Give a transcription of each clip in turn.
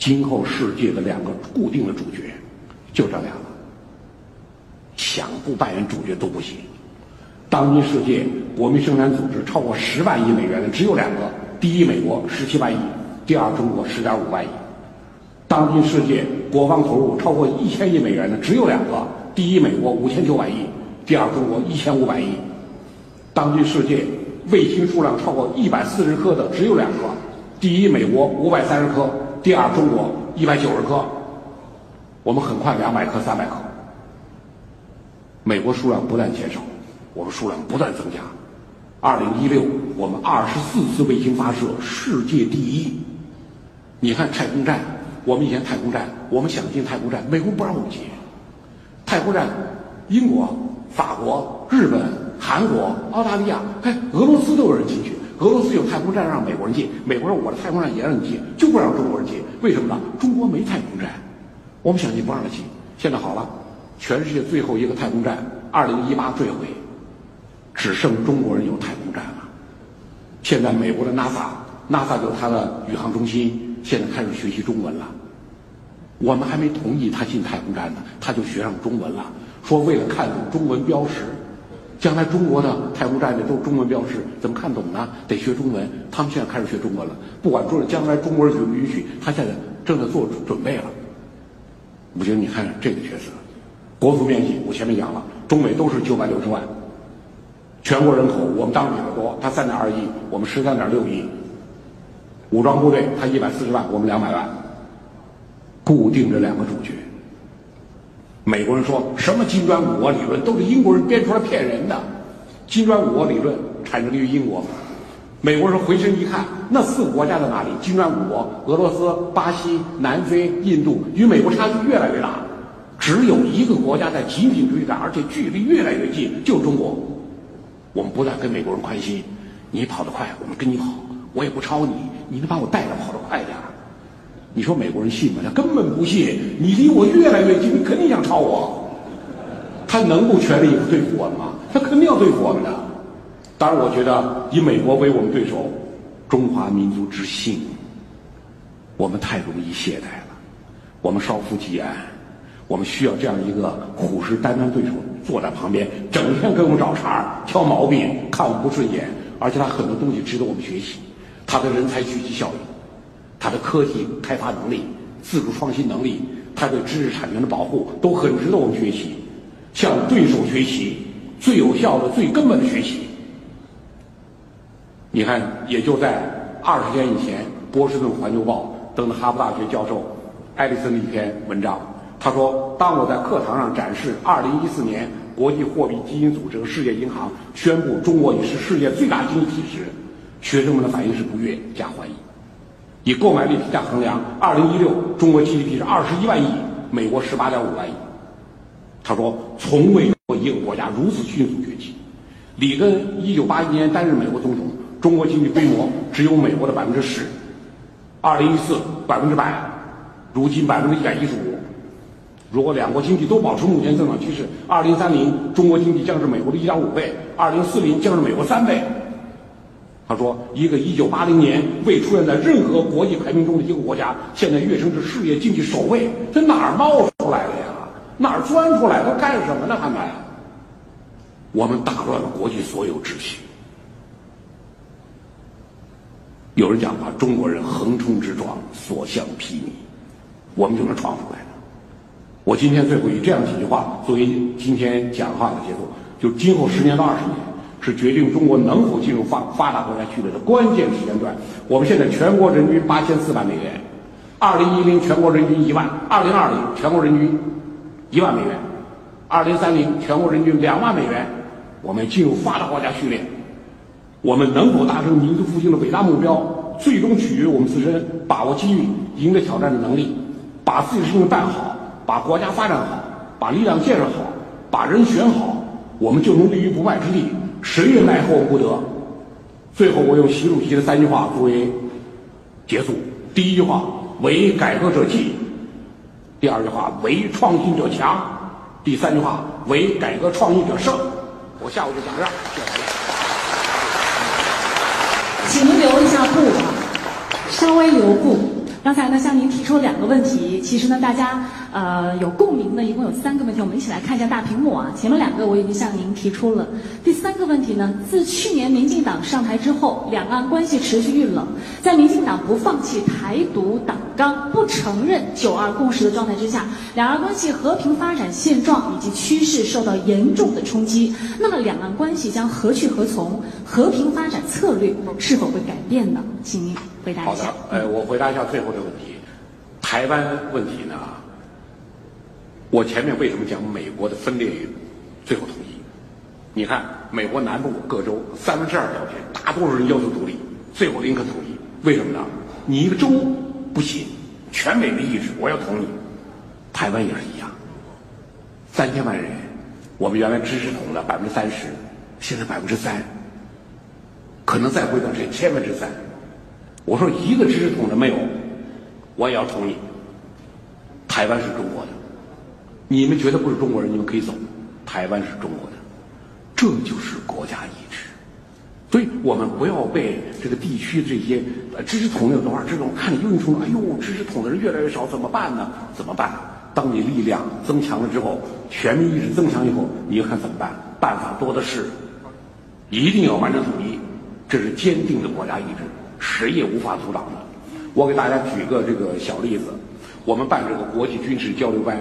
今后世界的两个固定的主角，就这两个，想不扮演主角都不行。当今世界国民生产总值超过十万亿美元的只有两个：第一，美国十七万亿；第二，中国十点五万亿。当今世界国防投入超过一千亿美元的只有两个：第一，美国五千九百亿；第二，中国一千五百亿。当今世界卫星数量超过一百四十颗的只有两个：第一，美国五百三十颗；第二，中国一百九十颗。我们很快两百颗、三百颗。美国数量不断减少。我们数量不断增加。二零一六，我们二十四次卫星发射，世界第一。你看太空站，我们以前太空站，我们想进太空站，美国不让我们进。太空站，英国、法国、日本、韩国、澳大利亚，哎，俄罗斯都有人进去。俄罗斯有太空站让美国人进，美国人我的太空站也让你进，就不让中国人进。为什么呢？中国没太空站，我们想进不让他进。现在好了，全世界最后一个太空站，二零一八坠毁。只剩中国人有太空站了。现在美国的 NASA，NASA 就是它的宇航中心，现在开始学习中文了。我们还没同意他进太空站呢，他就学上中文了。说为了看懂中文标识，将来中国的太空站的都是中文标识，怎么看懂呢？得学中文。他们现在开始学中文了。不管中将来中国人允不允许，他现在正在做准备了。吴京，你看这个确实，国土面积我前面讲了，中美都是九百六十万。全国人口，我们当然比他多，他三点二亿，我们十三点六亿。武装部队，他一百四十万，我们两百万。固定这两个主角。美国人说什么金砖五国理论都是英国人编出来骗人的，金砖五国理论产生于英国。美国人回身一看，那四个国家在哪里？金砖五国：俄罗斯、巴西、南非、印度，与美国差距越来越大。只有一个国家在紧紧追赶，而且距离越来越近，就是中国。我们不但跟美国人宽心，你跑得快，我们跟你跑，我也不超你，你能把我带着跑得快点？你说美国人信吗？他根本不信。你离我越来越近，你肯定想超我。他能够全力以赴对付我们吗？他肯定要对付我们的。当然，我觉得以美国为我们对手，中华民族之幸，我们太容易懈怠了。我们稍服己安。我们需要这样一个虎视眈眈对手坐在旁边，整天给我们找茬、挑毛病、看我们不顺眼，而且他很多东西值得我们学习。他的人才聚集效应，他的科技开发能力、自主创新能力，他对知识产权的保护都很值得我们学习。向对手学习，最有效的、最根本的学习。你看，也就在二十天以前，波士顿环球报登了哈佛大学教授艾利森的一篇文章。他说：“当我在课堂上展示2014年国际货币基金组织和世界银行宣布中国已是世界最大经济体时，学生们的反应是不悦加怀疑。以购买力评价衡量，2016中国 GDP 是21万亿，美国18.5万亿。”他说：“从未有一个国家如此迅速崛起。里根1981年担任美国总统，中国经济规模只有美国的百分之十；2014百分之百，如今百分之一百一十五。”如果两国经济都保持目前增长趋势，二零三零中国经济将是美国的一点五倍，二零四零将是美国三倍。他说，一个一九八零年未出现在任何国际排名中的一个国家，现在跃升至世界经济首位，这哪儿冒出来的呀？哪儿钻出来？的干什么呢？他们？我们打乱了国际所有秩序。有人讲话，中国人横冲直撞，所向披靡，我们就能闯出来。我今天最后以这样几句话作为今天讲话的结束：，就今后十年到二十年，是决定中国能否进入发发达国家序列的关键时间段。我们现在全国人均八千四百美元，二零一零全国人均一万，二零二零全国人均一万美元，二零三零全国人均两万美元，我们进入发达国家序列。我们能否达成民族复兴的伟大目标，最终取决于我们自身把握机遇、赢得挑战的能力，把自己的事情办好。把国家发展好，把力量建设好，把人选好，我们就能立于不败之地，谁也奈何不得。最后，我用习主席的三句话作为结束：第一句话，唯改革者进；第二句话，唯创新者强；第三句话，唯改革创新者胜。我下午就讲这儿，请留一下步啊，稍微留步。刚才呢，向您提出了两个问题，其实呢，大家呃有共鸣的一共有三个问题，我们一起来看一下大屏幕啊。前面两个我已经向您提出了，第三个问题呢，自去年民进党上台之后，两岸关系持续遇冷，在民进党不放弃台独党纲、不承认九二共识的状态之下，两岸关系和平发展现状以及趋势受到严重的冲击。那么，两岸关系将何去何从？和平发展策略是否会改变呢？请您回答一下。好的，呃，我回答一下最后这个问题。台湾问题呢，我前面为什么讲美国的分裂与最后统一？你看，美国南部各州三分之二条件，大多数人要求独立，最后林肯统一，为什么呢？你一个州不行，全美的意志我要统一。台湾也是一样，三千万人，我们原来支持统的百分之三十，现在百分之三，可能再回到这千分之三。我说一个支持统的没有，我也要同意。台湾是中国的，你们觉得不是中国人，你们可以走。台湾是中国的，这就是国家意志。所以我们不要被这个地区这些呃知识统的有多少这种看着英雄，哎呦，知识统的人越来越少，怎么办呢？怎么办？当你力量增强了之后，全民意志增强以后，你看怎么办？办法多的是，一定要完成统一，这是坚定的国家意志，谁也无法阻挡的。我给大家举个这个小例子，我们办这个国际军事交流班，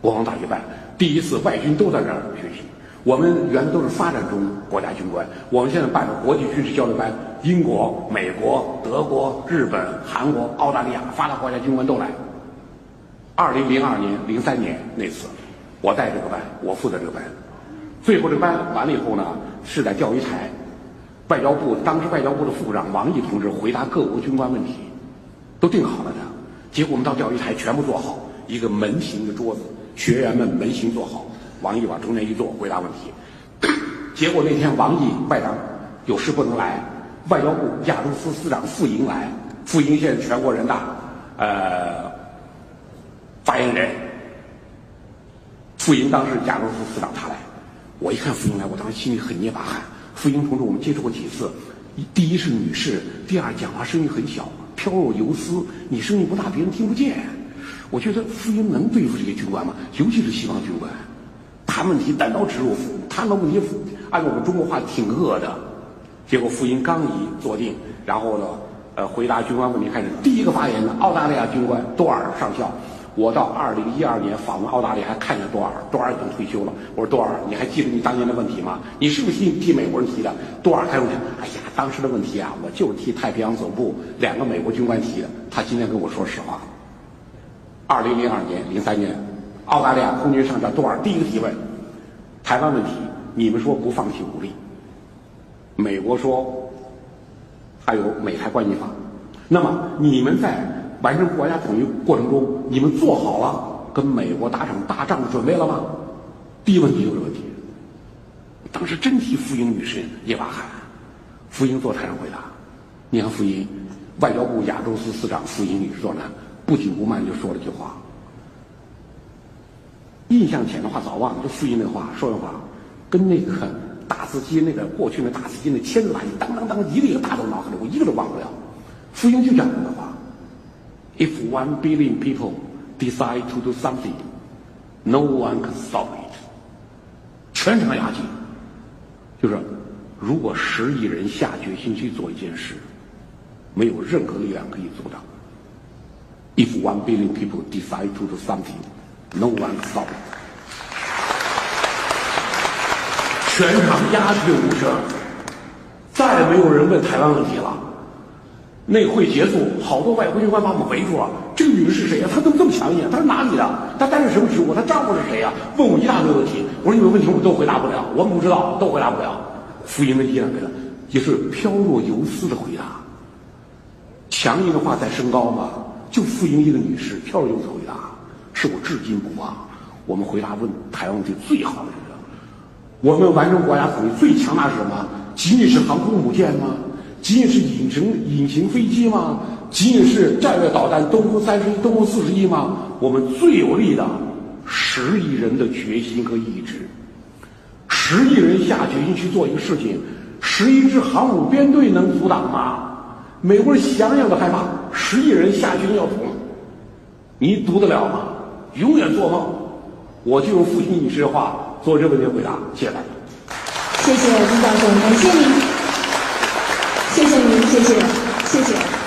国防大学办，第一次外军都在这儿学习。我们原都是发展中国家军官，我们现在办的国际军事交流班，英国、美国、德国、日本、韩国、澳大利亚发达国家军官都来。二零零二年、零三年那次，我带这个班，我负责这个班。最后这个班完了以后呢，是在钓鱼台，外交部当时外交部的副部长王毅同志回答各国军官问题，都定好了的。结果我们到钓鱼台全部做好一个门形的桌子，学员们门形做好，王毅往中间一坐回答问题。结果那天王毅外长有事不能来，外交部亚洲司司长傅莹来，傅莹现在全国人大，呃。发言人傅莹当时亚洲司司长，他来，我一看傅莹来，我当时心里很捏把汗。傅英同志，我们接触过几次，第一是女士，第二讲话声音很小，飘若游丝，你声音不大，别人听不见。我觉得傅英能对付这些军官吗？尤其是西方军官，谈问题单刀直入，谈的问题按照我们中国话挺恶的。结果傅英刚一坐定，然后呢，呃，回答军官问题开始，第一个发言的澳大利亚军官多尔上校。我到二零一二年访问澳大利亚，还看见多尔，多尔已经退休了。我说多尔，你还记得你当年的问题吗？你是不是替替美国人提的？多尔开口讲，哎呀，当时的问题啊，我就是替太平洋总部两个美国军官提的。他今天跟我说实话。二零零二年、零三年，澳大利亚空军上将多尔第一个提问：台湾问题，你们说不放弃武力，美国说还有美台关系法，那么你们在？完成国家统一过程中，你们做好了跟美国打场大仗的准备了吗？第一问题就是问题。当时真提傅英女士捏把汗。傅英坐台上回答：“你看傅英，外交部亚洲司司长傅英女士坐那，不紧不慢就说了句话。印象浅的话早忘了，就傅英那话说的话，跟那个大字机那个过去那大字机那签字打印当当当一个一个打到脑海里，我一个都忘不了。傅英就讲这个话。” If one billion people decide to do something, no one can stop it. 全场鸦气，就是如果十亿人下决心去做一件事，没有任何力量可以阻挡。If one billion people decide to do something, no one can stop it. 全场鸦雀无声，再也没有人问台湾问题了。那会结束，好多外国军官把我们围住了。这个女人是谁呀？她怎么这么强硬？她是哪里的？她担任什么职务？她丈夫是谁呀？问我一大堆问题。我说你们问题我都回答不了，我们不知道，都回答不了。傅英的依然给他，也是飘若游丝的回答。强硬的话在升高吗？就傅英一个女士飘若游丝回答，是我至今不忘。我们回答问台湾问题最好的一个。我们完成国家统一最强大是什么？仅仅是航空母舰吗？仅仅是隐形隐形飞机吗？仅仅是战略导弹东风三十一、东风四十一吗？我们最有力的十亿人的决心和意志，十亿人下决心去做一个事情，十一支航母编队能阻挡吗？美国人想想都害怕，十亿人下决心要统，你读得了吗？永远做梦。我就用父亲一句话做这个问题回答，谢谢大家。谢谢朱教授，感谢您，谢谢您谢谢谢谢。